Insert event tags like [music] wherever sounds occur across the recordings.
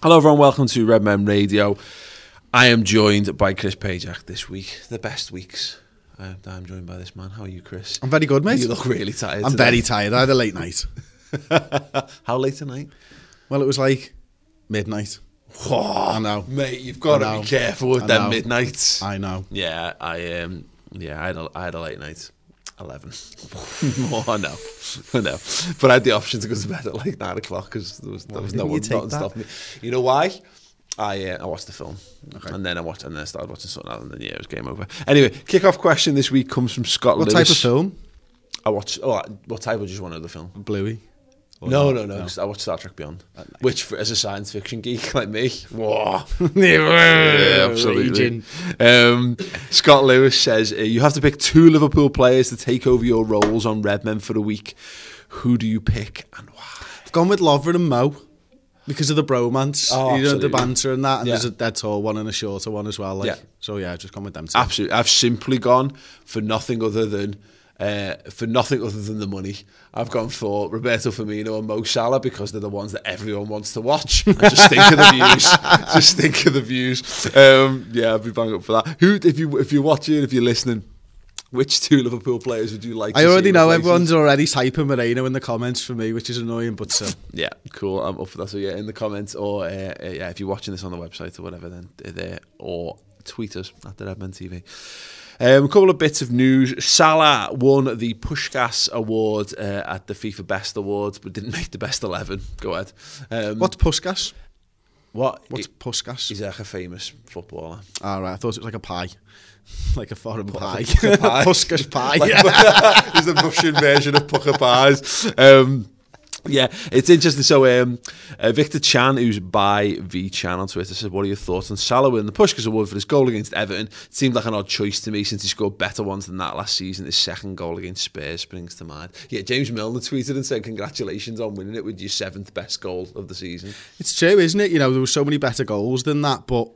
Hello, everyone. Welcome to Red Men Radio. I am joined by Chris Pajak this week. The best weeks. Uh, I'm joined by this man. How are you, Chris? I'm very good, mate. You look really tired. I'm today. very tired. I had a late night. [laughs] How late tonight? Well, it was like midnight. I know. mate. You've got to be careful with I them know. midnights. I know. Yeah, I um, yeah, I had a, I had a late night. Eleven. [laughs] oh, I know, I know. But I had the option to go to bed at like nine o'clock because there was there was no one that? stopping me. You know why? I uh, I watched the film and then I watched and then I started watching something else and then yeah, it was game over. Anyway, kick off question this week comes from Scott What Lewis. type of film? I watched. Oh, what type? Or just one other film? Bluey. No, no, no. I watched Star Trek Beyond, which, for, as a science fiction geek [laughs] like me, whoa, [laughs] [laughs] yeah, absolutely. Um, Scott Lewis says uh, you have to pick two Liverpool players to take over your roles on Redmen for a week. Who do you pick and why? I've gone with Lovren and Mo because of the bromance. Oh, you know, the banter and that. And Yeah. there's a dead tall one and a shorter one as well. Like, Yeah. So, yeah, I've just gone with them two. Absolutely, I've simply gone for nothing other than uh, for nothing other than the money. I've gone for Roberto Firmino and Mo Salah because they're the ones that everyone wants to watch. And just think of the views. [laughs] Just think of the views. Um, yeah, I'd be bang up for that. Who, if you if you're watching, if you're listening, which two Liverpool players would you like? I already know replaces? everyone's already typing Moreno in the comments for me, which is annoying, but still. Yeah, cool. I'm up for that. So yeah, in the comments or uh, uh, yeah, if you're watching this on the website or whatever, then they're there or tweet us at the Redmen TV. Um, a couple of bits of news. Salah won the Puskas Award uh, at the FIFA Best Awards, but didn't [laughs] make the best eleven. Go ahead. Um, What's Puskas? What? What's He- Puskas? He's like a famous footballer. All right, I thought it was like a pie. [laughs] like a foreign pie. pie. [laughs] Puskas pie. Like, he's the Russian version of Pukka Pies. Um, yeah, it's interesting. So, um, uh, Victor Chan, who's by V Chan on Twitter, said, "What are your thoughts on Salah winning the Puskas Award for his goal against Everton? It seemed like an odd choice to me since he scored better ones than that last season. His second goal against Spurs springs to mind. Yeah, James Milner tweeted and said, "Congratulations on winning it with your seventh best goal of the season." It's true, isn't it? You know, there were so many better goals than that, but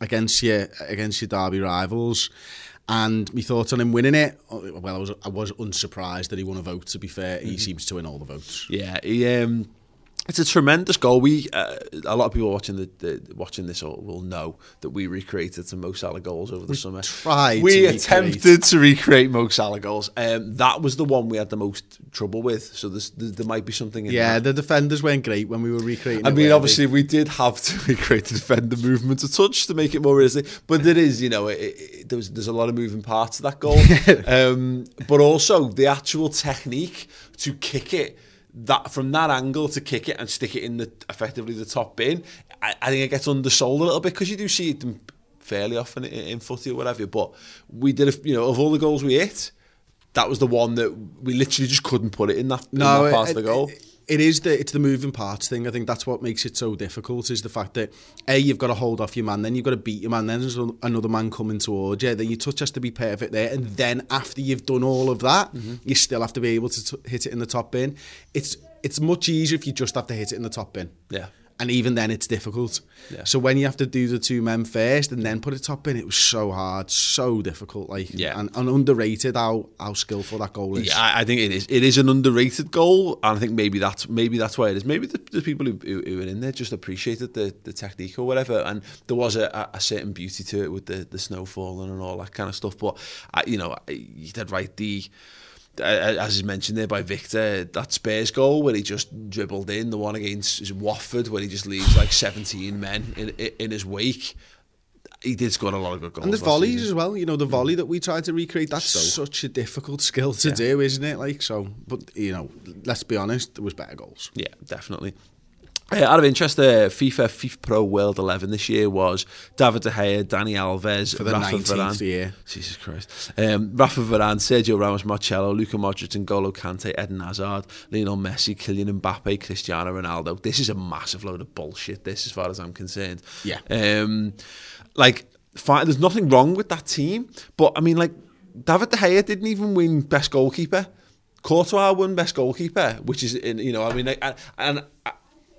against your against your derby rivals. And my thoughts on him winning it, well, I was I was unsurprised that he won a vote. To be fair, he seems to win all the votes. Yeah, he, um, it's a tremendous goal. We uh, a lot of people watching the, the watching this will know that we recreated some Mo Salah goals over the summer. tried We to recreate. attempted to recreate Mo Salah goals. Um, that was the one we had the most trouble with. So there, there might be something in Yeah, that. the defenders weren't great when we were recreating. I mean, obviously, we did have to [laughs] recreate the defender movement a touch to make it more realistic. But there is, you know, it, it, there's there's a lot of moving parts to that goal. [laughs] um, but also the actual technique to kick it that from that angle to kick it and stick it in the effectively the top bin. I, I think it gets undersold a little bit because you do see it fairly often in, in footy or whatever. But we did, a, you know, of all the goals we hit. That was the one that we literally just couldn't put it in that, in that part it- of the goal. it- it is the it's the moving parts thing. I think that's what makes it so difficult. Is the fact that a you've got to hold off your man, then you've got to beat your man, then there's another man coming towards you. Then your touch has to be perfect there, and then after you've done all of that, Mm-hmm. you still have to be able to t- hit it in the top bin. It's it's much easier if you just have to hit it in the top bin. Yeah. And even then, it's difficult. Yeah. So when you have to do the two men first and then put it top in, it was so hard, so difficult. Like, Yeah. and, and underrated how how skillful that goal is. Yeah, I I think it is. It is an underrated goal, and I think maybe that's maybe that's why it is. Maybe the, the people who, who, who were in there just appreciated the, the technique or whatever, and there was a, a- a certain beauty to it with the, the snow falling and all that kind of stuff. But I, you know, you did right. The as is mentioned there by Victor, that Spurs goal where he just dribbled in, the one against Watford where he just leaves like 17 men in in, his wake. He did score a lot of good goals. And the volleys season. as well, you know, the volley that we tried to recreate, that's So- such a difficult skill to do, isn't it? Like, so, but, you know, let's be honest, there was better goals. Yeah, definitely. Uh, out of interest, uh, FIFA FIFA Pro World 11 this year was David De Gea, Dani Alves, For the Rafa 19th Varane. year. Jesus Christ. Um, Rafa Varane, Sergio Ramos, Marcelo, Luka Modric, N'Golo Kante, Eden Hazard, Lionel Messi, Kylian Mbappe, Cristiano Ronaldo. This is a massive load of bullshit, this, as far as I'm concerned. Yeah. Um, like, fine, there's nothing wrong with that team, but I mean, like, David De Gea didn't even win best goalkeeper. Courtois won best goalkeeper, which is, in, you know, I mean, and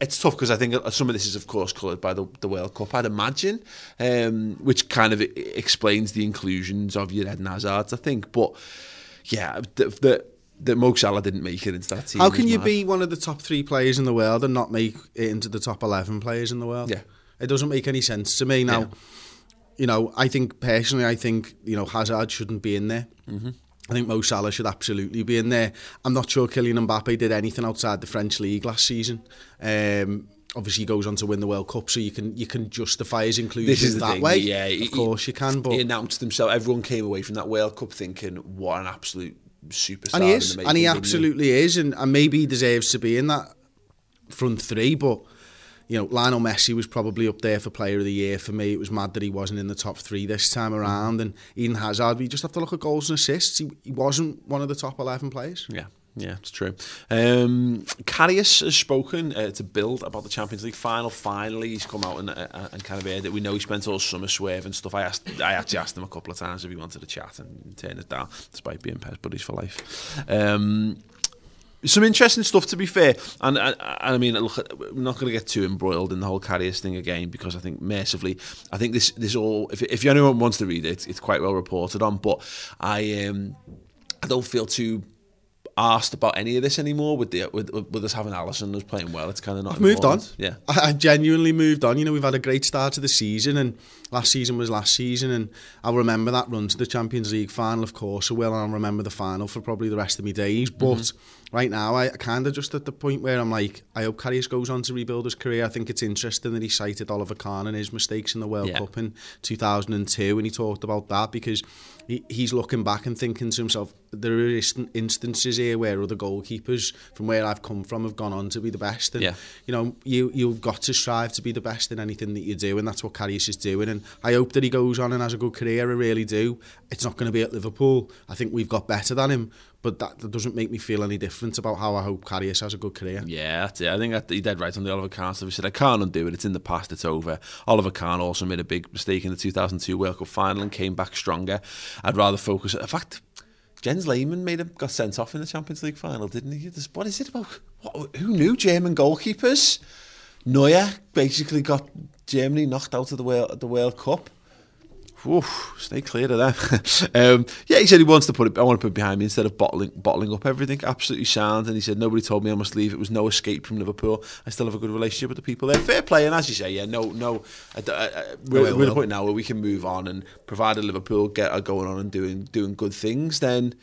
it's tough because I think some of this is, of course, coloured by the, the World Cup, I'd imagine, um, which kind of explains the inclusions of your Eden Hazards, I think. But yeah, the, the that Mo Salah didn't make it into that team. How can you mad. be one of the top three players in the world and not make it into the top 11 players in the world? Yeah. It doesn't make any sense to me. Now, Yeah. you know, I think personally, I think, you know, Hazard shouldn't be in there. Mm-hmm. I think Mo Salah should absolutely be in there. I'm not sure Kylian Mbappe did anything outside the French league last season. Um, obviously, he goes on to win the World Cup, so you can you can justify his inclusion that thing, way. yeah, he- of course you can, but He announced himself. Everyone came away from that World Cup thinking, "What an absolute superstar!" and he is, the and he making, absolutely is, and, and maybe he deserves to be in that front three. But you know, Lionel Messi was probably up there for Player of the Year for me. It was mad that he wasn't in the top three this time around. And Eden Hazard, we just have to look at goals and assists. He, he wasn't one of the top eleven players. Yeah, yeah, it's true. Um, has spoken uh, to Bild about the Champions League final. Finally, he's come out and, uh, and kind of aired it. We know he spent all summer swerving stuff. I asked, I actually asked him a couple of times if he wanted to chat and turn it down, despite being pest buddies for life. Um, some interesting stuff to be fair, and, and, and I mean, look, we're not going to get too embroiled in the whole Karius thing again because I think massively, I think this this all. If if anyone wants to read it, it's quite well reported on. But I um, I don't feel too asked about any of this anymore with the with, with us having Alisson was playing well. It's kind of not I've moved on. Yeah. I, I've genuinely moved on. You know, we've had a great start to the season, and last season was last season, and I'll remember that run to the Champions League final, of course, I will, and I'll remember the final for probably the rest of my days. But Mm-hmm. right now, I kind of just at the point where I'm like, I hope Karius goes on to rebuild his career. I think it's interesting that he cited Oliver Kahn and his mistakes in the World Yeah. Cup in 2002, and he talked about that because he, he's looking back and thinking to himself, there are instan- instances here where other goalkeepers from where I've come from have gone on to be the best. And Yeah. you know, you you've got to strive to be the best in anything that you do, and that's what Karius is doing. And I hope that he goes on and has a good career. I really do. It's not going to be at Liverpool. I think we've got better than him, but that, that doesn't make me feel any different about how I hope Karius has a good career. Yeah, that's it. I think that he did right on the Oliver Kahn stuff. He said, I can't undo it. It's in the past. It's over. Oliver Kahn also made a big mistake in the 2002 World Cup final and came back stronger. I'd rather focus. In fact, Jens Lehmann made him got sent off in the Champions League final, didn't he? This- What is it about? What, who knew German goalkeepers? Neuer basically got Germany knocked out of the World, the World Cup. Oof, stay clear of them. [laughs] um, yeah, he said he wants to put it. I want to put it behind me instead of bottling bottling up everything. Absolutely sound. And he said nobody told me I must leave. It was no escape from Liverpool. I still have a good relationship with the people there. Fair play. And as you say, yeah, no, no. I, I, I, we're, ill we're at the point now where we can move on and provided Liverpool get are going on and doing doing good things, then.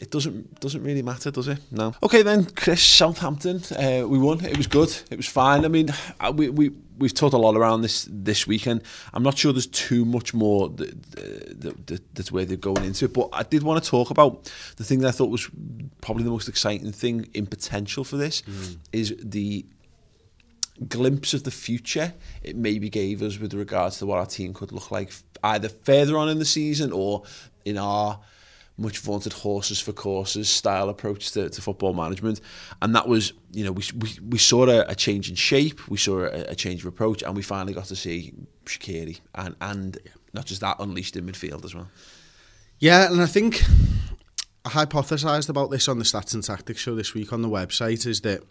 It doesn't doesn't really matter, does it? No. Okay, then, Chris, Southampton, uh, we won. It was good. It was fine. I mean, uh, we we we've talked a lot around this this weekend. I'm not sure there's too much more that, that, that, that's where they're going into it, but I did want to talk about the thing that I thought was probably the most exciting thing in potential for this is the glimpse of the future it maybe gave us with regards to what our team could look like either further on in the season or in our much vaunted horses for courses style approach to, to football management. And that was you know we, we, we saw a, a change in shape we saw a, a change of approach and we finally got to see Shaqiri and and not just that unleashed in midfield as well. Yeah, and I think I hypothesised about this on the Stats and Tactics show this week on the website is that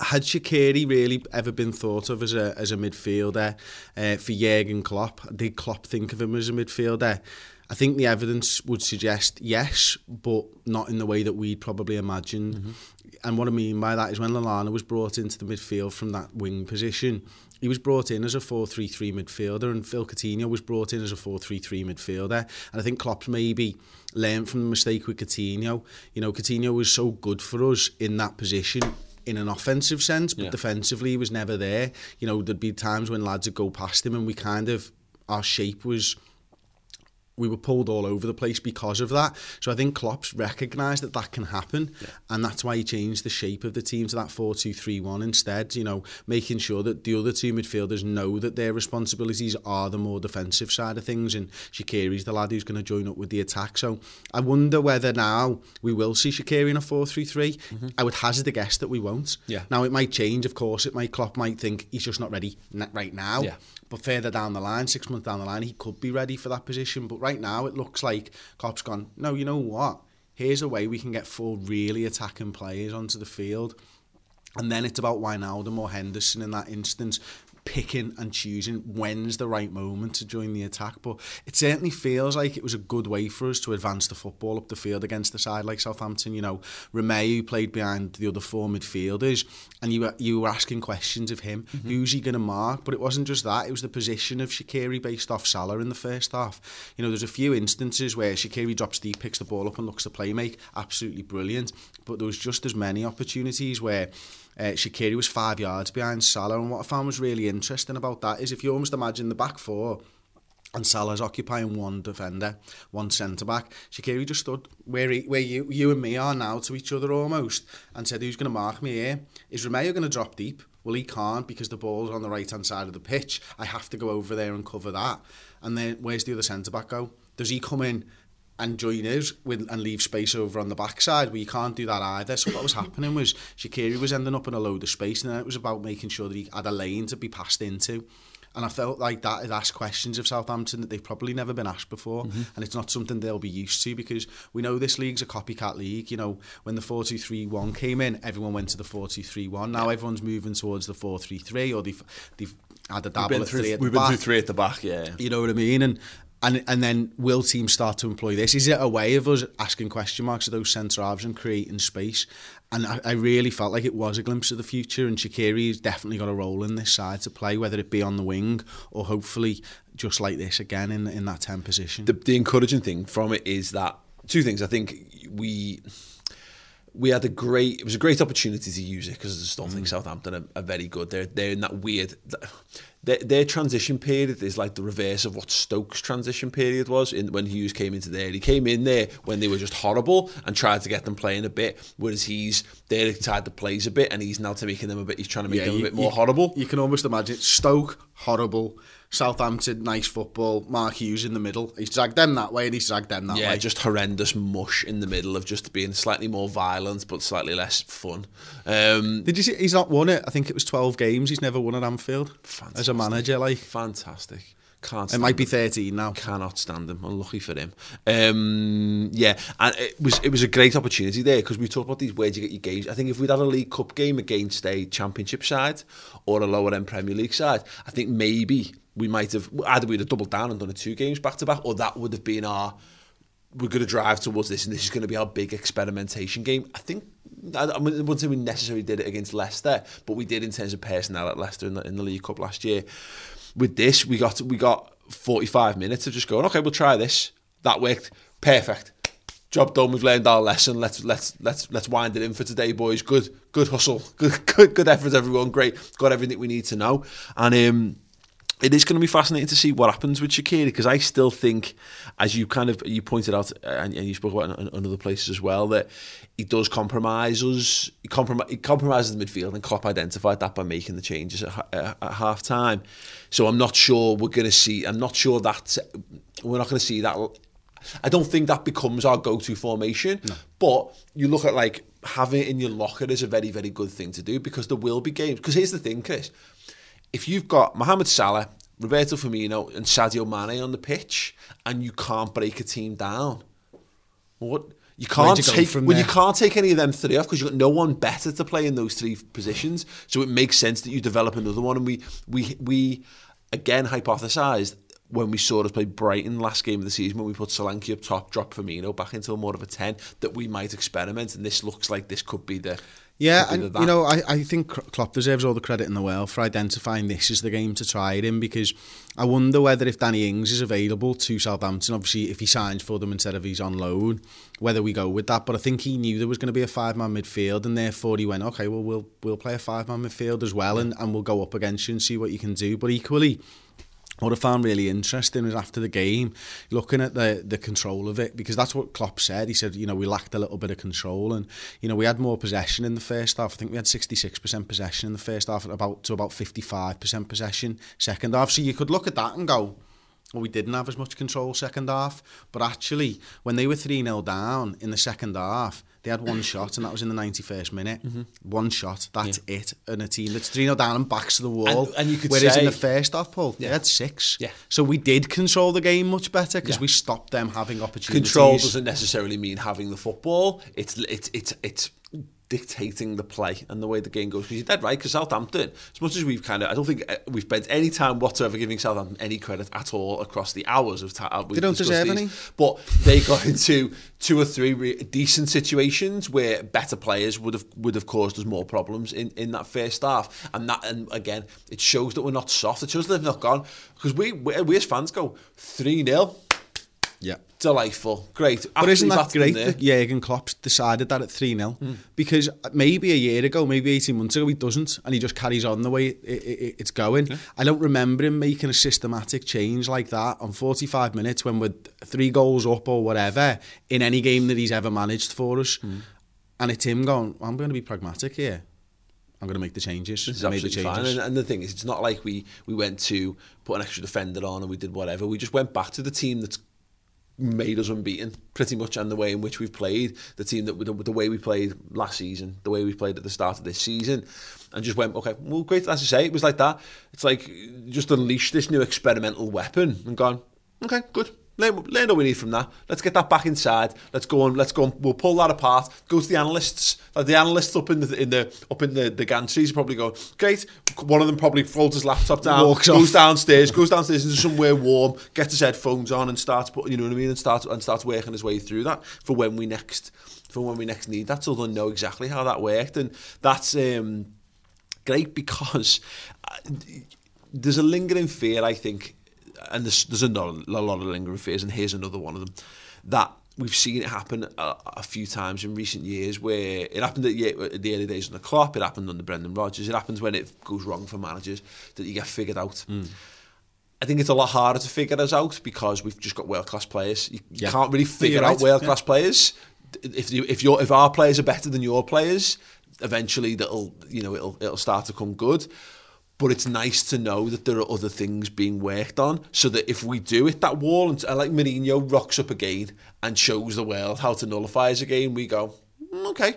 had Shaqiri really ever been thought of as a as a midfielder uh, for Jurgen Klopp? Did Klopp think of him as a midfielder? I think the evidence would suggest yes, but not in the way that we'd probably imagined. Mm-hmm. And what I mean by that is when Lallana was brought into the midfield from that wing position, he was brought in as a 4-3-3 midfielder and Phil Coutinho was brought in as a 4-3-3 midfielder. And I think Klopp's maybe learned from the mistake with Coutinho. You know, Coutinho was so good for us in that position in an offensive sense, but Yeah. defensively he was never there. You know, there'd be times when lads would go past him and we kind of, our shape was we were pulled all over the place because of that. So I think Klopp's recognised that that can happen, yeah. and that's why he changed the shape of the team to that 4-2-3-1 instead. You know, making sure that the other two midfielders know that their responsibilities are the more defensive side of things, and Shaqiri's the lad who's going to join up with the attack. So I wonder whether now we will see Shaqiri in a 4-3-3. Mm-hmm. I would hazard a guess that we won't. Yeah. Now it might change, of course. It might Klopp might think he's just not ready right now. Yeah. But further down the line, six months down the line, he could be ready for that position. But right now, it looks like Klopp's gone, no, you know what? Here's a way we can get four really attacking players onto the field. And then it's about Wijnaldum or Henderson in that instance. Picking and choosing when's the right moment to join the attack. But it certainly feels like it was a good way for us to advance the football up the field against the side like Southampton. You know, Romeu played behind the other four midfielders, and you were, you were asking questions of him. Mm-hmm. Who's he going to mark? But it wasn't just that; it was the position of Shaqiri based off Salah in the first half. You know, there's a few instances where Shaqiri drops deep, picks the ball up, and looks to play make. Absolutely brilliant. But there was just as many opportunities where uh, was five yards behind Salah, and what I found was really interesting about that is if you almost imagine the back four and Salah's occupying one defender, one centre back. Shaqiri just stood where he, where you you and me are now to each other almost, and said, "Who's going to mark me here? Is Romeu going to drop deep? Well, he can't because the ball's on the right hand side of the pitch. I have to go over there and cover that. And then where's the other centre back go? Does he come in and join us with, and leave space over on the backside where you can't do that either. So what was happening was Shaqiri was ending up in a load of space and it was about making sure that he had a lane to be passed into. And I felt like that had asked questions of Southampton that they've probably never been asked before. Mm-hmm. And it's not something they'll be used to because we know this league's a copycat league. You know, when the 4-2-3-1 came in, everyone went to the 4-2-3-1. Now yeah. everyone's moving towards the 4-3-3 or they've, they've had a double at three at we've the been back. through three at the back, yeah. You know what I mean? And and and then will teams start to employ this? Is it a way of us asking question marks at those centre halves and creating space? And I, I really felt like it was a glimpse of the future, and Shaqiri's definitely got a role in this side to play, whether it be on the wing or hopefully just like this again in in that 10 position. The, the encouraging thing from it is that two things. I think we we had a great it was a great opportunity to use it because I still mm. think Southampton are, are very good. They're they're in that weird their, their transition period is like the reverse of what Stoke's transition period was in when Hughes came into there. He came in there when they were just horrible and tried to get them playing a bit, whereas he's there tied the plays a bit and he's now to making them a bit. He's trying to make yeah, them a bit more you, horrible. You can almost imagine Stoke horrible Southampton, nice football. Mark Hughes in the middle. He's dragged them that way and he's dragged them that yeah, way. Yeah, just horrendous mush in the middle of just being slightly more violent but slightly less fun. Um, Did you see he's not won it? I think it was 12 games. He's never won at Anfield fantastic. as a manager. Like Fantastic. Can't it might be 13 now. Cannot stand him. Unlucky for him. Um, yeah, and it was it was a great opportunity there because we talked about these where do you get your games. I think if we'd had a League Cup game against a Championship side or a lower end Premier League side, I think maybe we might have either we'd have doubled down and done a two games back to back, or that would have been our we're going to drive towards this, and this is going to be our big experimentation game. I think I, I wouldn't say we necessarily did it against Leicester, but we did in terms of personnel at Leicester in the, in the League Cup last year. With this, we got we got 45 minutes of just going, okay, we'll try this. That worked, perfect. Job done. We've learned our lesson. Let's let's let's let's wind it in for today, boys. Good good hustle, [laughs] good good good effort, everyone. Great, got everything we need to know, and um it is going to be fascinating to see what happens with Shaqiri because I still think, as you kind of you pointed out and, and you spoke about in, in other places as well, that he does compromise us. He, comprom- he compromises the midfield, and Klopp identified that by making the changes at, at, at half time. So I'm not sure we're going to see. I'm not sure that we're not going to see that. I don't think that becomes our go-to formation. No. But you look at like having it in your locker is a very very good thing to do because there will be games. Because here's the thing, Chris if you've got Mohamed Salah, Roberto Firmino, and Sadio Mane on the pitch, and you can't break a team down, what? You can't take well, there? you can't take any of them three off because you've got no one better to play in those three positions. So it makes sense that you develop another one. And we we we again hypothesized when we saw us play Brighton last game of the season when we put Solanke up top, drop Firmino back into more of a ten, that we might experiment. And this looks like this could be the yeah, and you know, I, I think Klopp deserves all the credit in the world for identifying this as the game to try it in because I wonder whether if Danny Ings is available to Southampton, obviously if he signs for them instead of he's on loan, whether we go with that. But I think he knew there was going to be a five-man midfield and therefore he went, okay, well, we'll, we'll play a five-man midfield as well and, and we'll go up against you and see what you can do. But equally, what I found really interesting was after the game, looking at the the control of it, because that's what Klopp said. He said, you know, we lacked a little bit of control, and you know, we had more possession in the first half. I think we had 66% possession in the first half, about to about 55% possession second half. So you could look at that and go, well, we didn't have as much control second half. But actually, when they were 3 0 down in the second half, they had one shot, and that was in the 91st minute. Mm-hmm. One shot, that's yeah. it. And a team that's 3 0 down and backs to the wall. And, and you could Whereas say, in the first half, Paul, yeah. they had six. Yeah. So we did control the game much better because yeah. we stopped them having opportunities. Control doesn't necessarily mean having the football. It's it's it's it's dictating the play and the way the game goes. Because you're dead right, because Southampton, as much as we've kind of, I don't think uh, we've spent any time whatsoever giving Southampton any credit at all across the hours of time. They don't deserve these. any. But they got into two or three re- decent situations where better players would have would have caused us more problems in, in that first half. And that, and again, it shows that we're not soft. It shows that they've not gone because we, we, we as fans go three 0 yeah. Delightful. Great. But isn't that great that Jurgen Klopp decided that at 3-0? Mm. Because maybe a year ago, maybe 18 months ago, he doesn't. And he just carries on the way it, it, it's going. Yeah. I don't remember him making a systematic change like that on 45 minutes when we're three goals up or whatever in any game that he's ever managed for us. Mm. And it's him going, I'm going to be pragmatic here. I'm going to make the changes. This is absolutely fine. And, and the thing is, it's not like we, we went to put an extra defender on and we did whatever. We just went back to the team that's made us unbeaten pretty much and the way in which we've played the team that the, the way we played last season the way we played at the start of this season and just went okay well great as I say it was like that. It's like just unleash this new experimental weapon and gone okay good learn, learn what we need from that. Let's get that back inside. Let's go on. Let's go. On, we'll pull that apart. Go to the analysts. The analysts up in the in the up in the the gantries probably go great. One of them probably folds his laptop down, Walks goes off. downstairs, goes downstairs into somewhere warm, gets his headphones on, and starts putting. You know what I mean? And starts and starts working his way through that for when we next for when we next need that. So they'll know exactly how that worked, and that's um, great because. Uh, there's a lingering fear, I think, and there's, there's a, lot, a lot of lingering fears, and here's another one of them, that we've seen it happen a, a few times in recent years where it happened at, at the early days on the Klopp, it happened under Brendan Rodgers, it happens when it goes wrong for managers, that you get figured out. Mm. I think it's a lot harder to figure us out because we've just got world-class players. You, yeah. can't really figure out world-class yeah. players. If you, if your if our players are better than your players, eventually that'll you know it'll it'll start to come good but it's nice to know that there are other things being worked on so that if we do hit that wall and like Mourinho rocks up again and shows the world how to nullify us again, we go, mm, okay,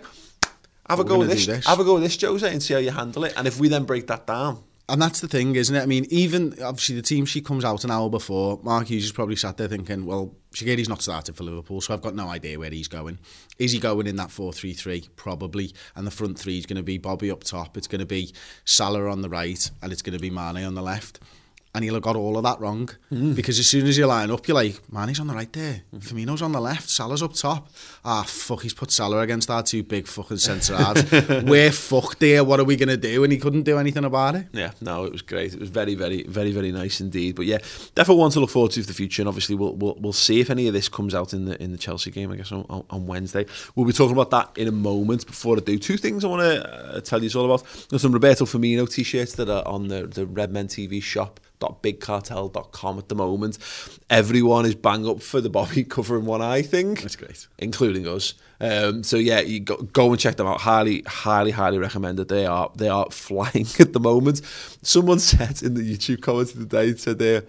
have a go with this, this, have a go with this, Jose, and see how you handle it. And if we then break that down, and that's the thing, isn't it? I mean, even obviously the team she comes out an hour before, Mark Hughes has probably sat there thinking, well, Shaqiri's not started for Liverpool, so I've got no idea where he's going. Is he going in that 4-3-3? Probably. And the front three is going to be Bobby up top, it's going to be Salah on the right, and it's going to be Mane on the left and he'll have got all of that wrong. Mm. Because as soon as you line up, you're like, man, he's on the right there. Mm. Firmino's on the left. Salah's up top. Ah, fuck, he's put Salah against our two big fucking centre halves. [laughs] We're fucked here. What are we going to do? And he couldn't do anything about it. Yeah, no, it was great. It was very, very, very, very nice indeed. But yeah, definitely one to look forward to for the future. And obviously, we'll, we'll, we'll see if any of this comes out in the in the Chelsea game, I guess, on, on Wednesday. We'll be talking about that in a moment. Before I do, two things I want to uh, tell you all about. There's some Roberto Firmino t-shirts that are on the, the Redmen TV shop bigcartel.com at the moment. Everyone is bang up for the Bobby [laughs] covering one eye thing. That's great. Including us. Um, so yeah, you go, go and check them out. Highly, highly, highly recommend it. They are they are [laughs] flying at the moment. Someone [laughs] said in the YouTube comments today, said they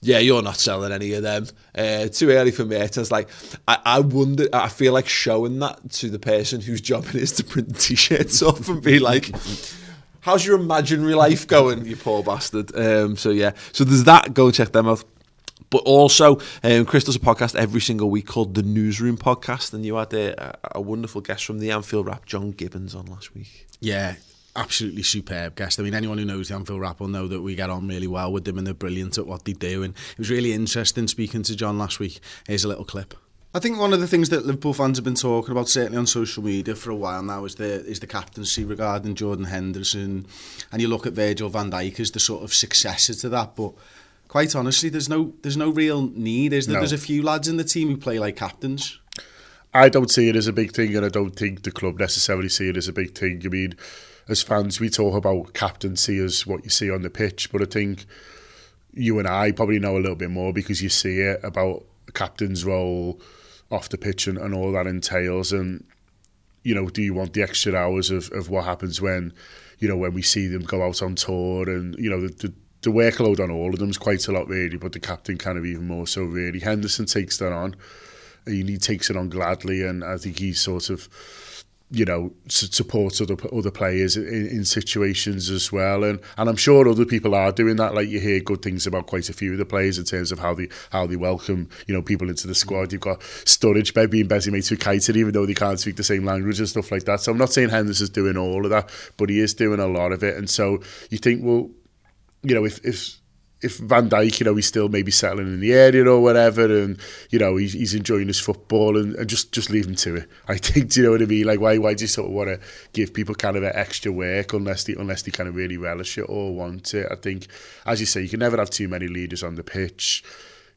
yeah, you're not selling any of them. Uh, too early for me. It's like, I, I wonder, I feel like showing that to the person whose job it is to print t-shirts off and be like, how's your imaginary life going, you poor bastard? Um, so yeah, so there's that. Go and check them out. But also, um, Chris does a podcast every single week called the Newsroom Podcast, and you had a, a wonderful guest from the Anfield Wrap, John Gibbons, on last week. Yeah, absolutely superb guest. I mean, anyone who knows the Anfield Wrap will know that we get on really well with them and they're brilliant at what they do. And it was really interesting speaking to John last week. Here's a little clip. I think one of the things that Liverpool fans have been talking about, certainly on social media for a while now, is the is the captaincy regarding Jordan Henderson, and you look at Virgil Van Dijk as the sort of successor to that. But quite honestly, there's no there's no real need. Is there? No. There's a few lads in the team who play like captains. I don't see it as a big thing, and I don't think the club necessarily see it as a big thing. I mean, as fans, we talk about captaincy as what you see on the pitch, but I think you and I probably know a little bit more because you see it about a captain's role off the pitch and, and all that entails. And, you know, do you want the extra hours of, of what happens when, you know, when we see them go out on tour and, you know, the, the, the workload on all of them is quite a lot really, but the captain kind of even more so really. Henderson takes that on. He takes it on gladly and I think he's sort of you know, support other other players in, in situations as well, and and I'm sure other people are doing that. Like you hear good things about quite a few of the players in terms of how they how they welcome you know people into the squad. You've got Sturridge by being busy mates with Keita, even though they can't speak the same language and stuff like that. So I'm not saying Henderson's doing all of that, but he is doing a lot of it. And so you think, well, you know, if if if Van Dijk, you know, he's still maybe settling in the area or whatever, and you know, he's, he's enjoying his football, and, and just just leave him to it. [laughs] I think, do you know what I mean? Like, why why do you sort of want to give people kind of extra work unless they unless they kind of really relish it or want it? I think, as you say, you can never have too many leaders on the pitch.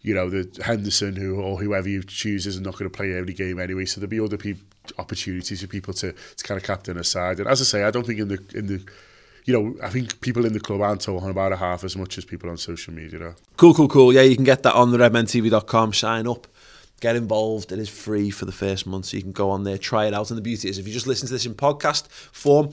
You know, the Henderson who or whoever you choose is not going to play every game anyway, so there'll be other people opportunities for people to to kind of captain a side. And as I say, I don't think in the in the you know, I think people in the club aren't talking about it half as much as people on social media. Cool, cool, cool. Yeah, you can get that on the redmentv.com. Sign up, get involved. It is free for the first month, so you can go on there, try it out. And the beauty is, if you just listen to this in podcast form,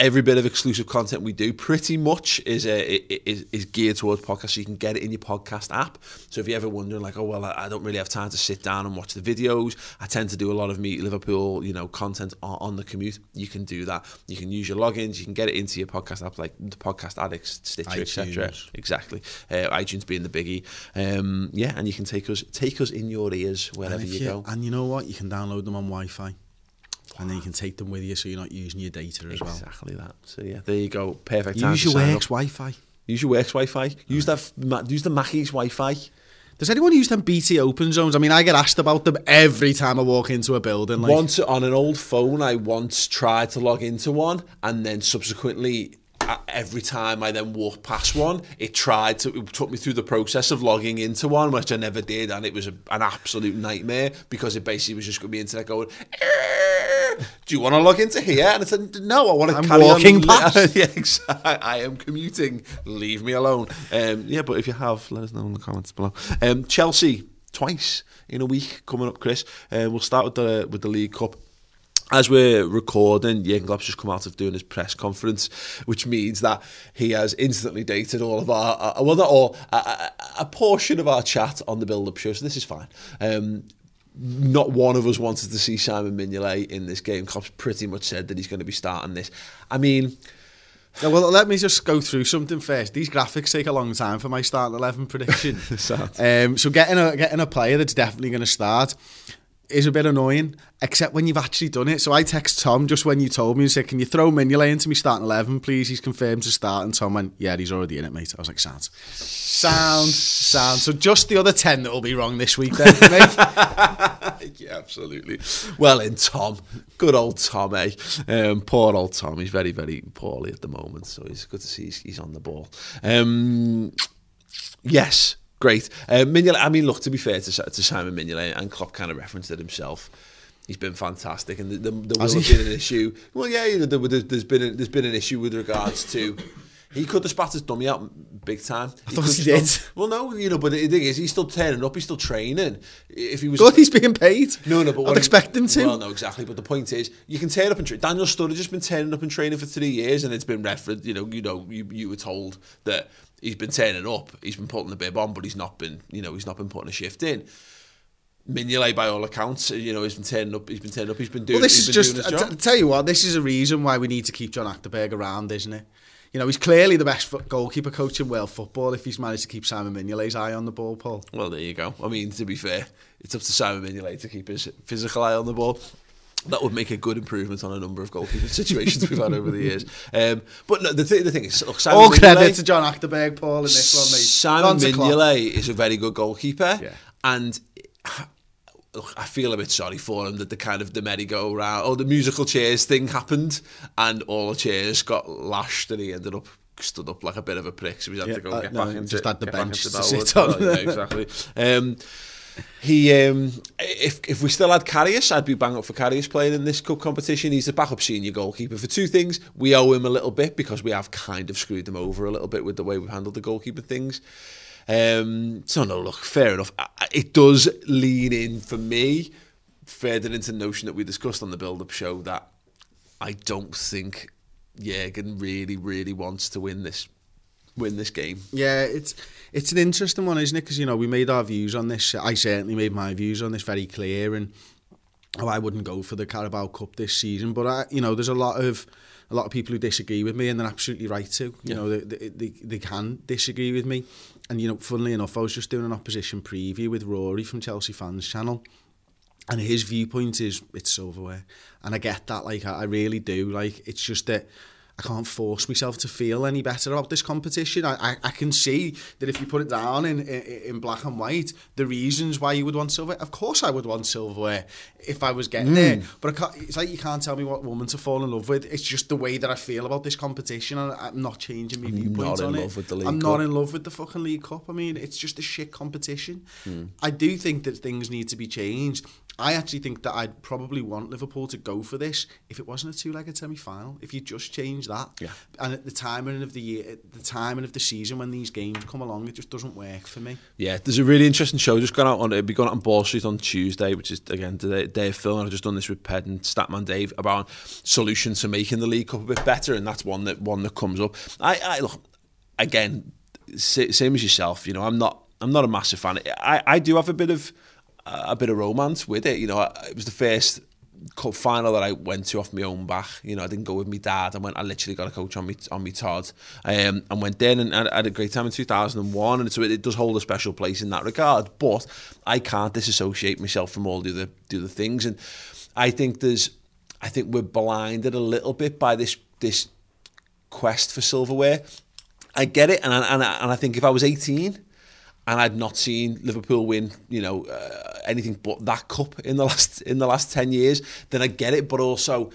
every bit of exclusive content we do pretty much is, uh, is is geared towards podcasts so you can get it in your podcast app. So if you're ever wondering like oh well I don't really have time to sit down and watch the videos. I tend to do a lot of me Liverpool you know content on, on the commute. You can do that. You can use your logins. You can get it into your podcast app like the podcast addicts Stitcher etc exactly. Uh, iTunes being the biggie. Um, yeah and you can take us take us in your ears wherever you, you go. and you know what? You can download them on Wi-Fi and then you can take them with you so you're not using your data as well. Exactly that. So yeah, there you go. Perfect. Use your works Wi-Fi. Use your works Wi-Fi. Use that. Use the Mackie's Wi-Fi. Does anyone use them BT open zones? I mean, I get asked about them every time I walk into a building. Like... Once on an old phone, I once tried to log into one, and then subsequently every time I then walked past one, it tried to, it took me through the process of logging into one, which I never did, and it was a, an absolute nightmare because it basically was just going to be internet going, do you want to log into here? And I said, no, I want to I'm carry walking on. past. [laughs] yeah, exactly. I am commuting. Leave me alone. Um, yeah, but if you have, let us know in the comments below. Um, Chelsea, twice in a week coming up, Chris. Uh, we'll start with the with the League Cup as we're recording, Jurgen Klopp's just come out of doing his press conference, which means that he has instantly dated all of our, uh, well, not all, a, a, a, portion of our chat on the build-up show, so this is fine. Um, not one of us wanted to see Simon Mignolet in this game. Klopp's pretty much said that he's going to be starting this. I mean... Well, let me just go through something first. These graphics take a long time for my starting 11 prediction. [laughs] um, so getting a, getting a player that's definitely going to start is a bit annoying, except when you've actually done it. So I text Tom just when you told me and said, Can you throw Mignolet into me starting 11, please? He's confirmed to start. And Tom went, Yeah, he's already in it, mate. I was like, Sound. Sound, sound. So just the other 10 that will be wrong this week, then, [laughs] mate. yeah, absolutely. Well, in Tom. Good old Tom, eh? Um, poor old Tom. He's very, very poorly at the moment. So it's good to see he's, he's on the ball. Um, yes, great. Uh, Mignolet, I mean, look, to be fair to, to Simon Mignolet, and Klopp kind of referenced it himself, he's been fantastic, and there the, will have been an issue. Well, yeah, you know, there, has been a, there's been an issue with regards to. He could have spat his dummy out big time. I he thought he did. [laughs] well, no, you know, but the thing is, he's still turning up. He's still training. If he was, good, he's being paid. No, no, but I'd expect him to. Well, no, exactly. But the point is, you can turn up and train. Daniel Sturridge has been turning up and training for three years, and it's been referenced. You know, you know, you, you were told that he's been turning up, he's been putting the bib on, but he's not been, you know, he's not been putting a shift in. Mignolet, by all accounts, you know, he's been turning up. He's been turning up. He's been doing. Well, this is just. I t- tell you what, this is a reason why we need to keep John Achterberg around, isn't it? You know, he's clearly the best goalkeeper coach in world football if he's managed to keep Simon Mignolet's eye on the ball, Paul. Well, there you go. I mean, to be fair, it's up to Simon Mignolet to keep his physical eye on the ball that would make a good improvement on a number of goalkeeping [laughs] situations we've had over the years. Um, but no, the, th- the thing is, look, Simon all credit to John Achterberg, Paul, in this one, mate. Simon Mignolet is a very good goalkeeper, yeah. and look, I feel a bit sorry for him that the kind of the merry-go-round or the musical chairs thing happened, and all the chairs got lashed, and he ended up stood up like a bit of a prick, so we had yeah, to go uh, get no, back into just had the bench to sit on. yeah, exactly. Um, he, um, if if we still had Karius, I'd be bang up for Karius playing in this cup competition. He's a backup senior goalkeeper for two things. We owe him a little bit because we have kind of screwed them over a little bit with the way we've handled the goalkeeper things. Um, so no, look, fair enough. It does lean in for me further into the notion that we discussed on the build-up show that I don't think Jurgen really, really wants to win this win this game. Yeah, it's it's an interesting one, isn't it? Because you know we made our views on this. I certainly made my views on this very clear, and oh, I wouldn't go for the Carabao Cup this season. But I, you know, there's a lot of a lot of people who disagree with me, and they're absolutely right to. You yeah. know, they, they, they, they can disagree with me. And you know, funnily enough, I was just doing an opposition preview with Rory from Chelsea Fans Channel, and his viewpoint is it's silverware, and I get that. Like, I, I really do. Like, it's just that I can't force myself to feel any better about this competition. I, I, I can see that if you put it down in, in, in black and white, the reasons why you would want silverware. Of course, I would want silverware if I was getting mm. there. But I can't, it's like you can't tell me what woman to fall in love with. It's just the way that I feel about this competition, and I'm not changing my viewpoint on it. I'm Cup. not in love with the fucking League Cup. I mean, it's just a shit competition. Mm. I do think that things need to be changed. I actually think that I'd probably want Liverpool to go for this if it wasn't a two-legged semi-final. If you just change that, yeah. and at the timing of the year, the timing of the season when these games come along, it just doesn't work for me. Yeah, there's a really interesting show just gone out on. It'll be going out on Ball Street on Tuesday, which is again the day of film. I've just done this with Ped and Statman Dave about solutions to making the League Cup a bit better, and that's one that one that comes up. I, I look again, same as yourself. You know, I'm not I'm not a massive fan. I I do have a bit of a bit of romance with it. You know, it was the first cup final that I went to off my own back. You know, I didn't go with my dad. I went. I literally got a coach on me on me Todd, um, and went in and, had a great time in 2001. And so it, it does hold a special place in that regard. But I can't disassociate myself from all the other the other things. And I think there's, I think we're blinded a little bit by this this quest for silverware. I get it, and I, and I, and I think if I was 18 and I'd not seen Liverpool win, you know, uh, anything but that cup in the last in the last ten years, then I get it. But also,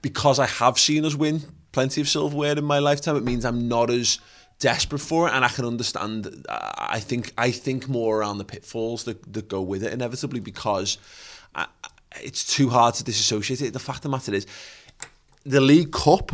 because I have seen us win plenty of silverware in my lifetime, it means I'm not as desperate for it, and I can understand. I think I think more around the pitfalls that, that go with it inevitably because I, it's too hard to disassociate it. The fact of the matter is, the League Cup,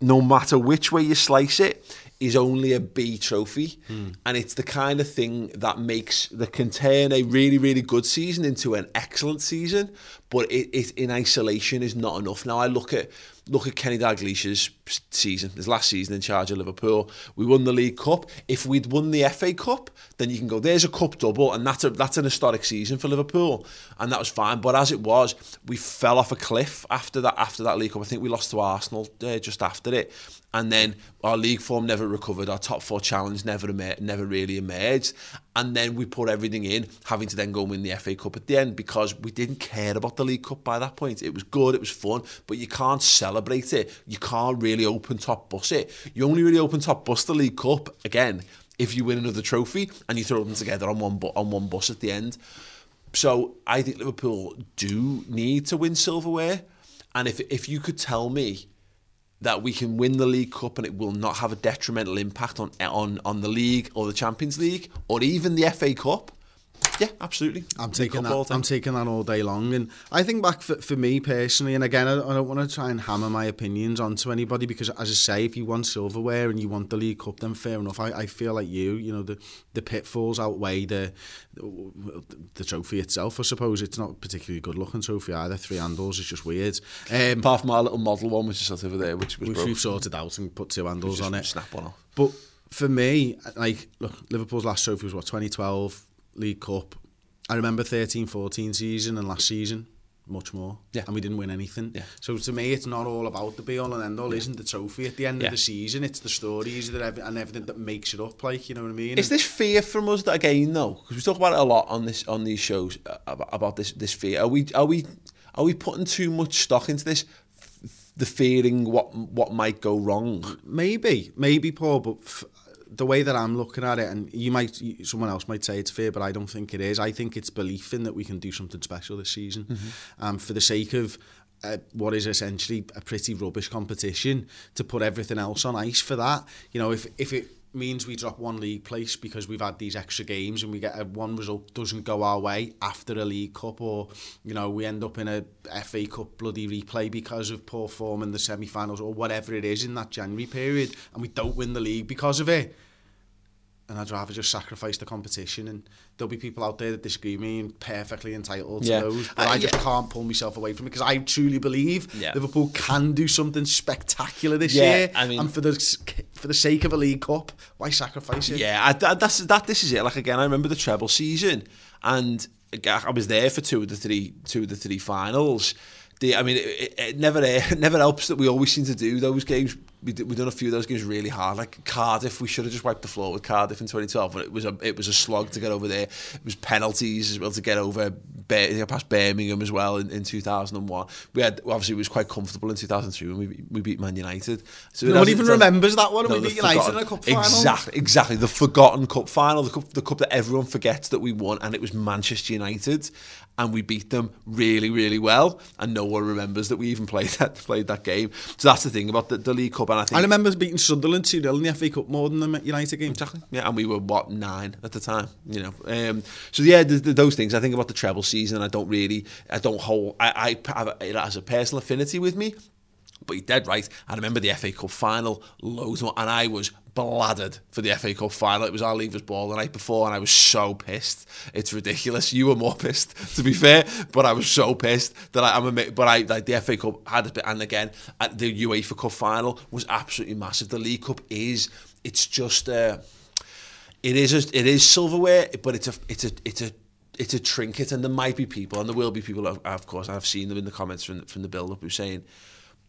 no matter which way you slice it, is only a B trophy, mm. and it's the kind of thing that makes that can turn a really really good season into an excellent season. But it, it in isolation is not enough. Now I look at look at Kenny Dalglish's season, his last season in charge of Liverpool. We won the League Cup. If we'd won the FA Cup, then you can go, there's a cup double, and that's a, that's an historic season for Liverpool, and that was fine. But as it was, we fell off a cliff after that after that League Cup. I think we lost to Arsenal uh, just after it, and then our league form never recovered. Our top four challenge never never really emerged, and then we put everything in, having to then go and win the FA Cup at the end because we didn't care about the League Cup by that point. It was good, it was fun, but you can't celebrate it. You can't really open top bus it. You only really open top bus the League Cup again if you win another trophy and you throw them together on one bu- on one bus at the end. So I think Liverpool do need to win silverware, and if if you could tell me that we can win the League Cup and it will not have a detrimental impact on on on the league or the Champions League or even the FA Cup. Yeah, absolutely. I'm taking that. I'm taking that all day long, and I think back for, for me personally. And again, I, I don't want to try and hammer my opinions onto anybody because, as I say, if you want silverware and you want the League Cup, then fair enough. I, I feel like you. You know, the the pitfalls outweigh the, the the trophy itself. I suppose it's not particularly good looking trophy either. Three handles is just weird. Um, Apart from our little model one, which is sort of over there, which was which we've sorted out and put two handles on it. Snap on off. But for me, like, look, Liverpool's last trophy was what 2012 League Cup. I remember 13-14 season and last season much more. Yeah. And we didn't win anything. Yeah. So to me, it's not all about the be all and end all, yeah. isn't the trophy at the end yeah. of the season. It's the stories that and everything that makes it up. Like you know what I mean. Is this fear from us that again though? Because we talk about it a lot on this on these shows uh, about, this this fear. Are we are we are we putting too much stock into this? The fearing what what might go wrong. Maybe, maybe, Paul. But the way that I'm looking at it, and you might, someone else might say it's fair, but I don't think it is. I think it's belief in that we can do something special this season, mm-hmm. um, for the sake of uh, what is essentially a pretty rubbish competition to put everything else on ice for that. You know, if if it means we drop one league place because we've had these extra games and we get a one result doesn't go our way after a league cup or you know we end up in a FA Cup bloody replay because of poor form in the semi-finals or whatever it is in that January period and we don't win the league because of it and I'd rather just sacrifice the competition and there'll be people out there that disagree with me and perfectly entitled to those but uh, I just yeah. can't pull myself away from it because I truly believe yeah. Liverpool can do something spectacular this yeah, year I mean, and for the for the sake of a League Cup why sacrifice it yeah I, that's that this is it like again I remember the treble season and I was there for two of the three two of the three finals. The, I mean, it, it never it [laughs] never helps that we always seem to do those games. We we've done a few of those games really hard. Like Cardiff, we should have just wiped the floor with Cardiff in 2012, but it was a it was a slog to get over there. It was penalties as well to get over past Birmingham as well in, in 2001. We had obviously it was quite comfortable in 2003 when we, we beat Man United. So no one even remembers that one. No, we beat United in a cup final. Exactly, exactly. The forgotten cup final, the cup, the cup that everyone forgets that we won, and it was Manchester United and we beat them really, really well, and no one remembers that we even [laughs] played that played that game. So that's the thing about the, the League Cup, and I think I remember beating Sunderland two 0 in the FA Cup more than the United game. Exactly, yeah, and we were what nine at the time, you know. Um, so yeah, those things. I think about the treble season. I don't really, I don't hold. I, I have it as a personal affinity with me. But you're dead right. I remember the FA Cup final loads more, and I was bladdered for the FA Cup final. It was our leavers ball the night before, and I was so pissed. It's ridiculous. You were more [laughs] pissed, to be fair, but I was so pissed that I, am a. But I like the FA Cup had a bit, and again, the UEFA Cup final was absolutely massive. The League Cup is. It's just. Uh, it is. A, it is silverware, but it's a. It's a. It's a it's a trinket, and there might be people, and there will be people, of course, I've seen them in the comments from, from the build-up who saying,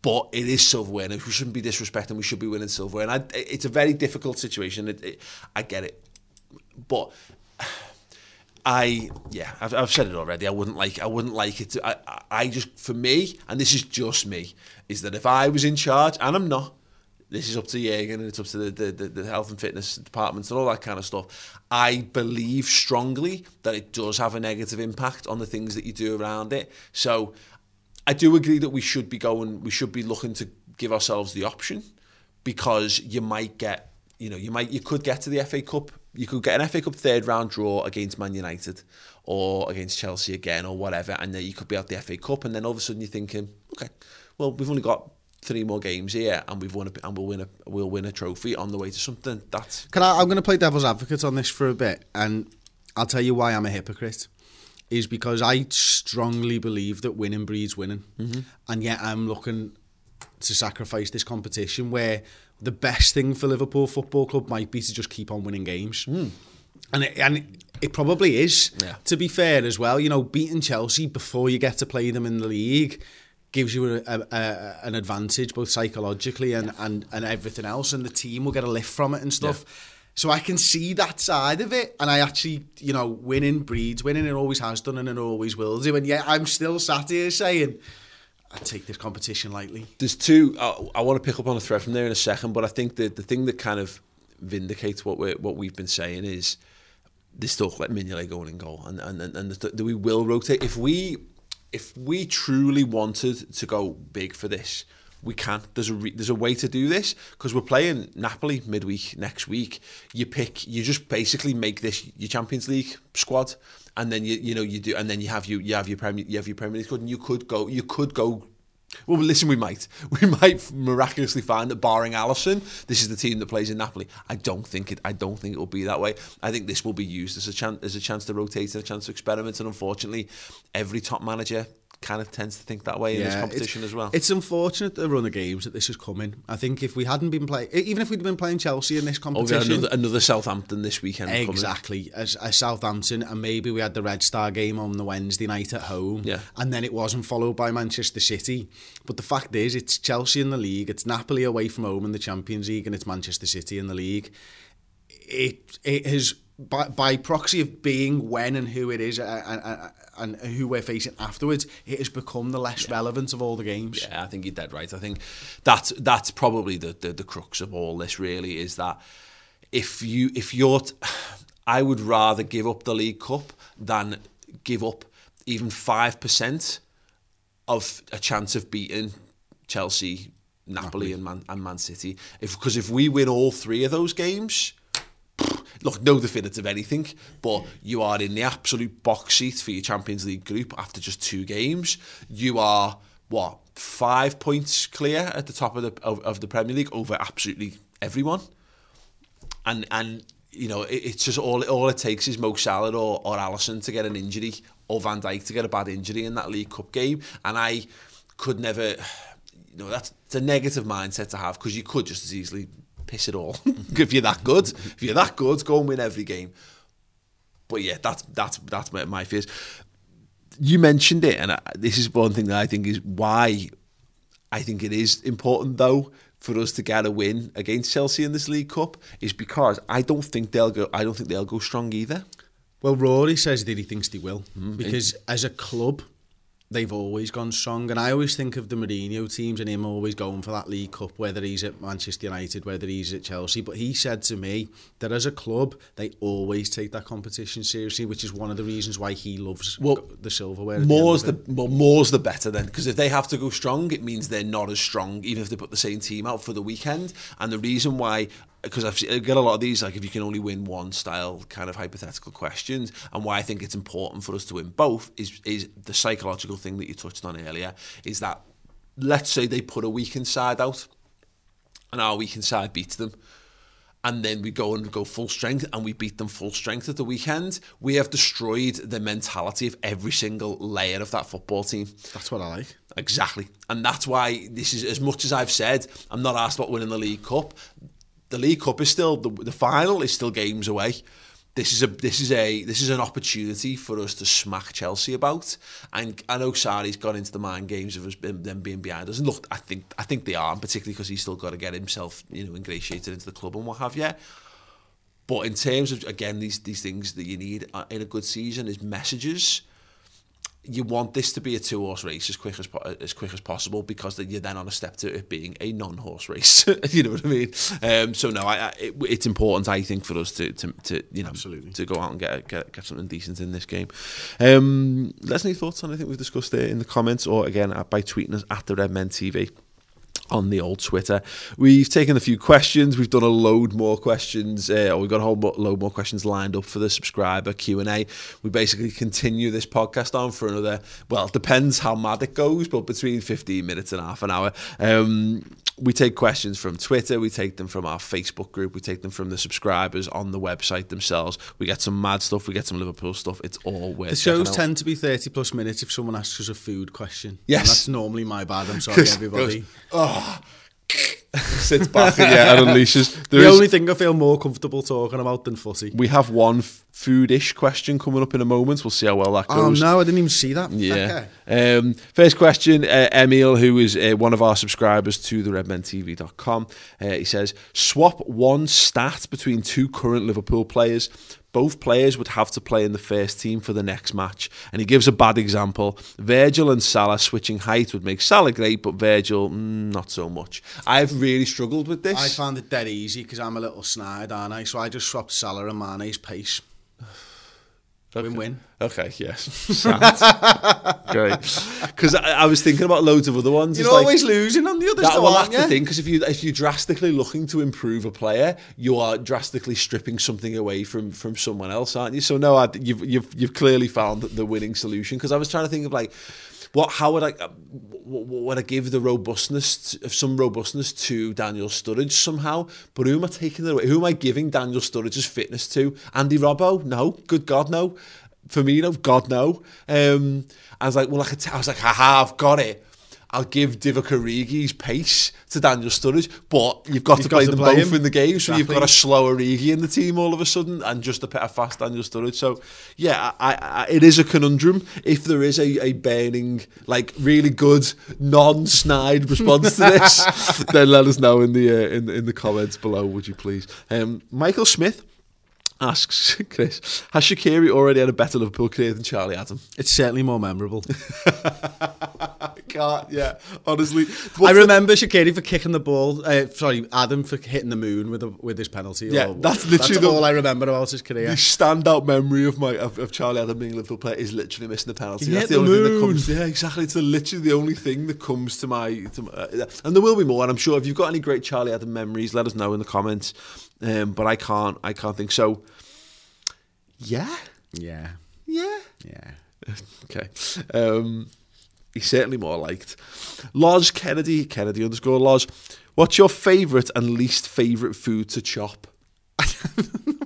but it is silverware, and we shouldn't be disrespecting. We should be winning silverware, and I, it's a very difficult situation. It, it, I get it, but I yeah, I've, I've said it already. I wouldn't like I wouldn't like it. To, I I just for me, and this is just me, is that if I was in charge, and I'm not. This is up to Jürgen and it's up to the, the, the, the health and fitness departments and all that kind of stuff. I believe strongly that it does have a negative impact on the things that you do around it. So I do agree that we should be going, we should be looking to give ourselves the option because you might get, you know, you might, you could get to the FA Cup, you could get an FA Cup third round draw against Man United or against Chelsea again or whatever, and then you could be at the FA Cup, and then all of a sudden you're thinking, okay, well we've only got three more games here, and we've won a, and we'll win a we'll win a trophy on the way to something. That's can I? I'm going to play devil's advocate on this for a bit, and I'll tell you why I'm a hypocrite is because I strongly believe that winning breeds winning. Mm-hmm. And yet I'm looking to sacrifice this competition where the best thing for Liverpool Football Club might be to just keep on winning games. Mm. And it, and it probably is, yeah. to be fair as well. You know, beating Chelsea before you get to play them in the league gives you a, a, a, an advantage both psychologically and, yeah. and, and everything else. And the team will get a lift from it and stuff. Yeah. So I can see that side of it, and I actually, you know, winning breeds winning. It always has done, and it always will do. And yet, I'm still sat here saying, I take this competition lightly. There's two. I, I want to pick up on a thread from there in a second, but I think that the thing that kind of vindicates what we what we've been saying is this talk about Mignolet going in goal, and and and that we will rotate if we if we truly wanted to go big for this we can. There's a re- there's a way to do this because we're playing Napoli midweek next week. You pick, you just basically make this your Champions League squad, and then you you know you do, and then you have you you have your Premier you have your Premier League squad, and you could go you could go. Well, listen, we might. [laughs] We might miraculously find that, barring Alisson, this is the team that plays in Napoli. I don't think it. I don't think it will be that way. I think this will be used as a chance, as a chance to rotate, and a chance to experiment. And unfortunately, every top manager kind of tends to think that way yeah, in this competition as well. It's unfortunate the run of games that this is coming. I think if we hadn't been playing, even if we'd been playing Chelsea in this oh, competition, oh, another, another Southampton this weekend. Exactly, as, as Southampton, and maybe we had the Red Star game on the Wednesday night at home, yeah. and then it wasn't followed by Manchester City. But the fact is, it's Chelsea in the league, it's Napoli away from home in the Champions League, and it's Manchester City in the league. It it has by, by proxy of being when and who it is and, and, and who we're facing afterwards, it has become the less yeah. relevant of all the games. Yeah, I think you're dead right. I think that's that's probably the, the, the crux of all this. Really, is that if you if you're, t- [sighs] I would rather give up the League Cup than give up even five percent of a chance of beating Chelsea, Napoli, Napoli. and Man, and Man City. If because if we win all three of those games look, no definitive anything, but you are in the absolute box seat for your Champions League group after just two games. You are what five points clear at the top of the of, of the Premier League over absolutely everyone, and and you know it, it's just all all it takes is Mo Salah or or Alisson to get an injury or Van Dijk to get a bad injury in that League Cup game, and I could never. You know that's it's a negative mindset to have because you could just as easily piss it all. [laughs] if you're that good, if you're that good, go and win every game. but yeah, that's that's that's my, my fears. You mentioned it, and I, this is one thing that I think is why I think it is important though for us to get a win against Chelsea in this League Cup is because I don't think they'll go. I don't think they'll go strong either. Well, Rory says that he thinks they will mm, because it, as a club, they've always gone strong. And I always think of the Mourinho teams and him always going for that League Cup, whether he's at Manchester United, whether he's at Chelsea. But he said to me that as a club, they always take that competition seriously, which is one of the reasons why he loves well, the silverware. More's the, the well, more's the better then, because if they have to go strong, it means they're not as strong, even if they put the same team out for the weekend. And the reason why because I've I get a lot of these like if you can only win one style kind of hypothetical questions and why I think it's important for us to win both is is the psychological thing that you touched on earlier is that let's say they put a weakened side out and our weakened side beats them and then we go and go full strength and we beat them full strength at the weekend we have destroyed the mentality of every single layer of that football team. That's what I like. Exactly. And that's why this is as much as I've said I'm not asked about winning the League Cup the League Cup is still the, the final is still games away. This is a this is a this is an opportunity for us to smack Chelsea about. And I know Sarri's gone into the mind games of us them being behind us. And look, I think I think they are, particularly because he's still got to get himself you know ingratiated into the club and what have you. But in terms of again these these things that you need uh, in a good season is messages you want this to be a two horse race as quick as as quick as possible because then you're then on a step to it being a non horse race. [laughs] you know what I mean? Um, so no, I, I, it, it's important I think for us to to, to you know Absolutely. to go out and get get, get something decent in this game. Um, let us know your thoughts on anything we've discussed there in the comments or again by tweeting us at the Redmen TV on the old Twitter. We've taken a few questions. We've done a load more questions, uh, or we've got a whole load more questions lined up for the subscriber Q and A. We basically continue this podcast on for another. Well, it depends how mad it goes, but between fifteen minutes and half an hour. Um, we take questions from Twitter, we take them from our Facebook group, we take them from the subscribers on the website themselves. We get some mad stuff, we get some Liverpool stuff. It's all worth The shows tend to be 30 plus minutes if someone asks us a food question. Yes. And that's normally my bad. I'm [laughs] sorry, everybody. oh, [laughs] sits back and, yeah, and unleashes. There the is, only thing I feel more comfortable talking about than footy. We have one foodish question coming up in a moment. We'll see how well that oh, goes. Oh no, I didn't even see that. Yeah. Um, first question, uh, Emil, who is uh, one of our subscribers to the redmentv.com. Uh, he says, swap one stat between two current Liverpool players both players would have to play in the first team for the next match. And he gives a bad example. Virgil and Salah switching height would make Salah great, but Virgil, mm, not so much. I've really struggled with this. I found it dead easy because I'm a little snide, aren't I? So I just swapped Salah and Mane's pace. Okay. Win-win. Okay, yes. [laughs] Great. [laughs] Because I, I, was thinking about loads of other ones. You're it's always like, losing on the other that, though, well, that's you? the thing. Because if you if you're drastically looking to improve a player, you are drastically stripping something away from from someone else, aren't you? So no, I, you've you've you've clearly found the winning solution. Because I was trying to think of like what how would I would I give the robustness of some robustness to Daniel Sturridge somehow? But who am I taking it away? Who am I giving Daniel Sturridge's fitness to? Andy Robbo? No, good God, no. Firmino? God, no. Um, I was like, well, I, could t- I was like, haha, I've got it. I'll give Divock Origi's pace to Daniel Sturridge, but you've got you've to got play to them play both him. in the game, so exactly. you've got a slow Origi in the team all of a sudden, and just a, a fast Daniel Sturridge. So, yeah, I, I, it is a conundrum. If there is a, a burning, like really good, non-snide response to this, [laughs] then let us know in the uh, in, in the comments below, would you please? Um, Michael Smith asks Chris, has Shaqiri already had a better Liverpool career than Charlie Adam? It's certainly more memorable. [laughs] Can't, yeah, honestly. I remember the... Shaqiri for kicking the ball, uh, sorry, Adam for hitting the moon with a, with his penalty. Yeah, or, that's literally that's the, all I remember about his career. The standout memory of my of, of Charlie Adam being a Liverpool player is literally missing the penalty. He that's the, the only moon. thing that comes. Yeah, exactly. It's literally the only thing that comes to my, to my uh, and there will be more. And I'm sure if you've got any great Charlie Adam memories, let us know in the comments. Um, but I can't, I can't think so. Yeah. Yeah. Yeah. Yeah. [laughs] okay. Um, he's certainly more liked. Lodge Kennedy, Kennedy underscore Lodge. What's your favourite and least favourite food to chop? [laughs] I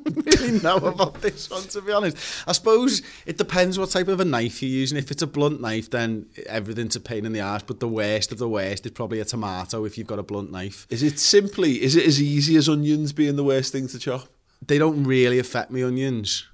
don't really know about this one, to be honest. I suppose it depends what type of a knife you're using. If it's a blunt knife, then everything's a pain in the ass. But the worst of the worst is probably a tomato if you've got a blunt knife. Is it simply, is it as easy as onions being the worst thing to chop? They don't really affect me, onions.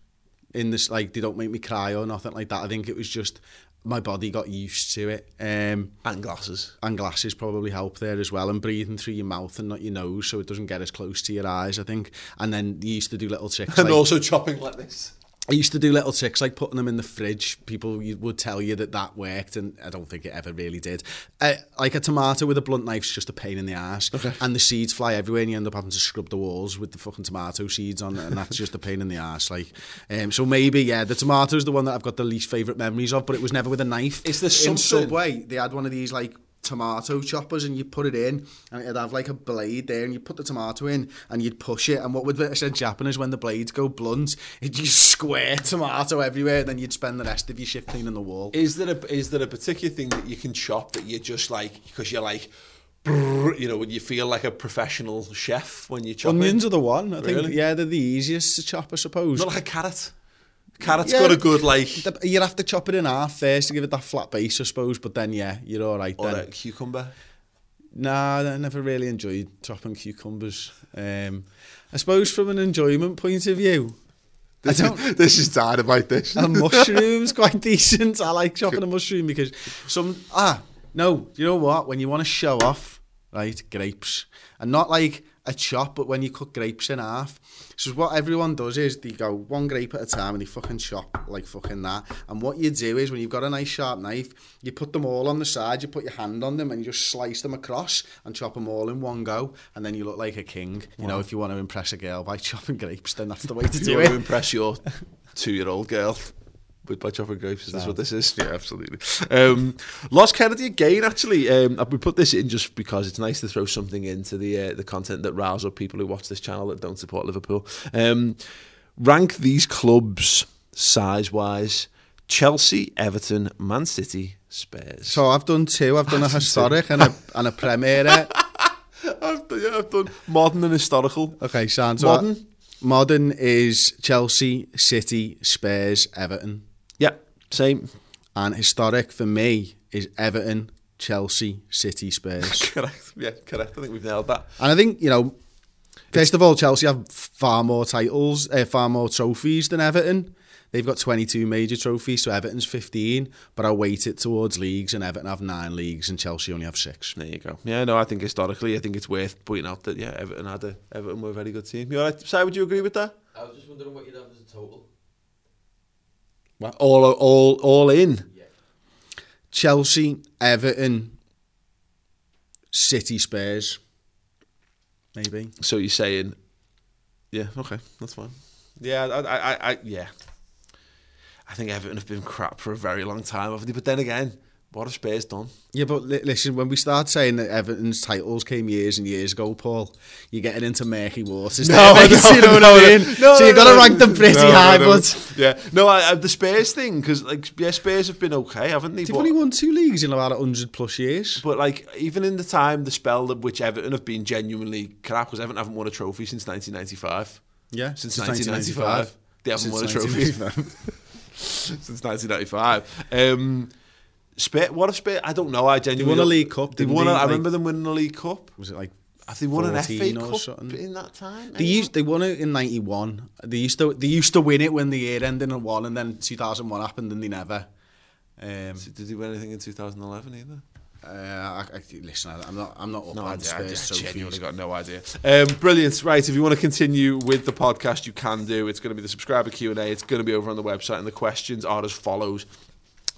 in this like they don't make me cry or nothing like that. I think it was just my body got used to it. Um, And glasses. and glasses probably help there as well and breathing through your mouth and not your nose so it doesn't get as close to your eyes I think and then you used to do little tricks [laughs] And like, also chopping like this. I used to do little tricks like putting them in the fridge. People would tell you that that worked and I don't think it ever really did. Uh, like a tomato with a blunt knife is just a pain in the ass okay. and the seeds fly everywhere and you end up having to scrub the walls with the fucking tomato seeds on it and that's just a pain in the ass like. Um, so maybe yeah the tomato is the one that I've got the least favourite memories of but it was never with a knife. Is there in Subway they had one of these like tomato choppers and you put it in and it'd have like a blade there and you put the tomato in and you'd push it and what would essentially happen is when the blades go blunt it'd just square tomato everywhere and then you'd spend the rest of your shift cleaning the wall Is there a is there a particular thing that you can chop that you just like because you're like, you know, when you feel like a professional chef when you chop onions it? are the one I think Really? yeah they're the easiest to chop I suppose Not like a carrot. Carrot's Yeah, got a good like, The- you'd have to chop it in half first to give it that flat base I suppose but then yeah you're alright or then a cucumber. Nah, I never really enjoyed chopping cucumbers. Um, I suppose from an enjoyment point of view, I don't. this is dynamite, [laughs] this. [laughs] mushroom's quite decent. I like chopping a mushroom because some ah no, you know what? When you want to show off, right, grapes, and not like a chop, but when you cut grapes in half. So what everyone does is they go one grape at a time and they fucking chop like fucking that. And what you do is when you've got a nice sharp knife, you put them all on the side, you put your hand on them and you just slice them across and chop them all in one go, and then you look like a king. You know, if you want to impress a girl by [laughs] chopping grapes, then that's the way to Do do you it. impress your two-year-old girl with by chopping grapes? Is this what this is? [laughs] yeah, absolutely. Um, Lodge Kennedy again. Actually, um, we put this in just because it's nice to throw something into the uh, the content that riles up people who watch this channel that don't support Liverpool. Um, rank these clubs size wise: Chelsea, Everton, Man City, Spurs. So I've done two. I've done a historic and a and a premiere. [laughs] I've, done- yeah, I've done modern and historical. Okay, sounds Modern? Modern is Chelsea, City, Spurs, Everton, same. and historic for me is Everton, Chelsea, City, Spurs. [laughs] Correct. Yeah, correct. I think we've nailed that. and I think you know, first of all, Chelsea have far more titles, uh, far more trophies than Everton. They've got 22 major trophies, so Everton's 15, but I weight it towards leagues, and Everton have nine leagues, and Chelsea only have six. There you go. Yeah, no, I think historically, I think it's worth pointing out that yeah, Everton had a Everton were a very good team. You all right? Si, would you agree with that? I was just wondering what you'd have as a total. All, all, all in. Chelsea, Everton, City, Spurs, maybe. So you're saying, yeah, okay, that's fine. Yeah, I, I, I, I yeah. I think Everton have been crap for a very long time, haven't they? But then again, what have Spurs done? Yeah, but li- listen, when we start saying that Everton's titles came years and years ago, Paul, you're getting into murky waters. No, [laughs] there, I mate, know, you know what no, I mean? no, so you've got to rank them pretty no, no, high, no. but yeah, no, I, I, the Spurs thing because like yeah, Spurs have been okay, haven't they? they've But- only won two leagues in about 100 plus years. But like even in the time, the spell of which Everton have been genuinely crap, because Everton haven't won a trophy since 1995. Yeah, Since 1995, they haven't won a trophy. [laughs] since 1995. Um, Spit, what if Spit? I don't know. I genuinely won a League Cup, They won. they? A, I Like- remember them winning a League Cup. Was it like Have they won an FA Cup something? in that time? They used they won it in '91. They used to they used to win it when the year ended in one, and then 2001 happened, and they never. Um, Did they win anything in 2011 either? uh, I, I, listen, I- I'm not I'm not up No on idea. Spurs I trophies. genuinely got no idea. Um, brilliant. Right, if you want to continue with the podcast, you can do. It's going to be the subscriber Q and A. It's going to be over on the website, and the questions are as follows.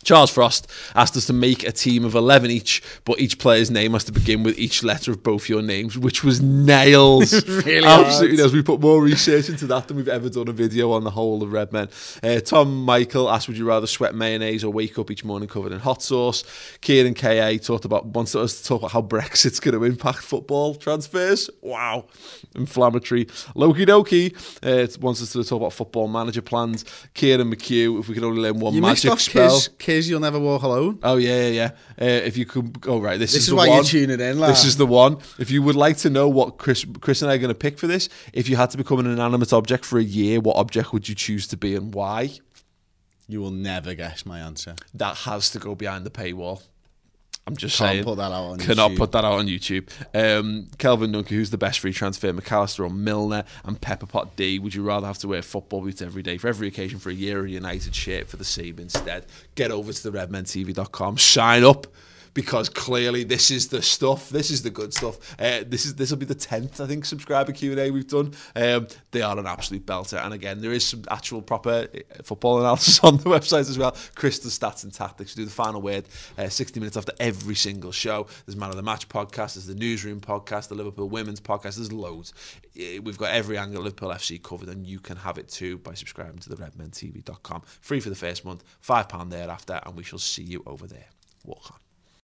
Charles Frost asked us to make a team of 11 each, but each player's name has to begin with each letter of both your names, which was nails. [laughs] really Absolutely nails. We put more research into that than we've ever done a video on the whole of Red Men. Uh, Tom Michael asked, would you rather sweat mayonnaise or wake up each morning covered in hot sauce? Kieran KA talked about, wants us to talk about how Brexit's going to impact football transfers. Wow. Inflammatory. Loki Doki uh, wants us to talk about football manager plans. Kieran McHugh, if we could only learn one You magic spell. Kiz, you'll never walk alone. Oh yeah, yeah, yeah. Uh, if you could, oh right, this, This is, is the why one. you're tuning in, lad. This is the one. If you would like to know what Chris, Chris and I are going to pick for this, if you had to become an inanimate object for a year, what object would you choose to be and why? You will never guess my answer. That has to go behind the paywall. I'm just Can't saying. put that out on Cannot YouTube. put that out on YouTube. Um, Kelvin Duncan, who's the best free transfer? McAllister or Milner? And Pepperpot D. Would you rather have to wear football boots every day for every occasion for a year or a United shirt for the same instead? Get over to the redmentv.com. Sign up. Because clearly this is the stuff. This is the good stuff. Uh, this is this will be the tenth, I think, subscriber Q and A we've done. Um, they are an absolute belter, and again, there is some actual proper uh, football analysis [laughs] on the website as well. Does stats and tactics. We do the final word, uh, sixty minutes after every single show. There's Man of the Match podcast. There's the Newsroom podcast. The Liverpool Women's podcast. There's loads. Uh, We've got every angle of Liverpool FC covered, and you can have it too by subscribing to the redmentv.com. Free for the first month, five pound thereafter, and we shall see you over there. Walk on.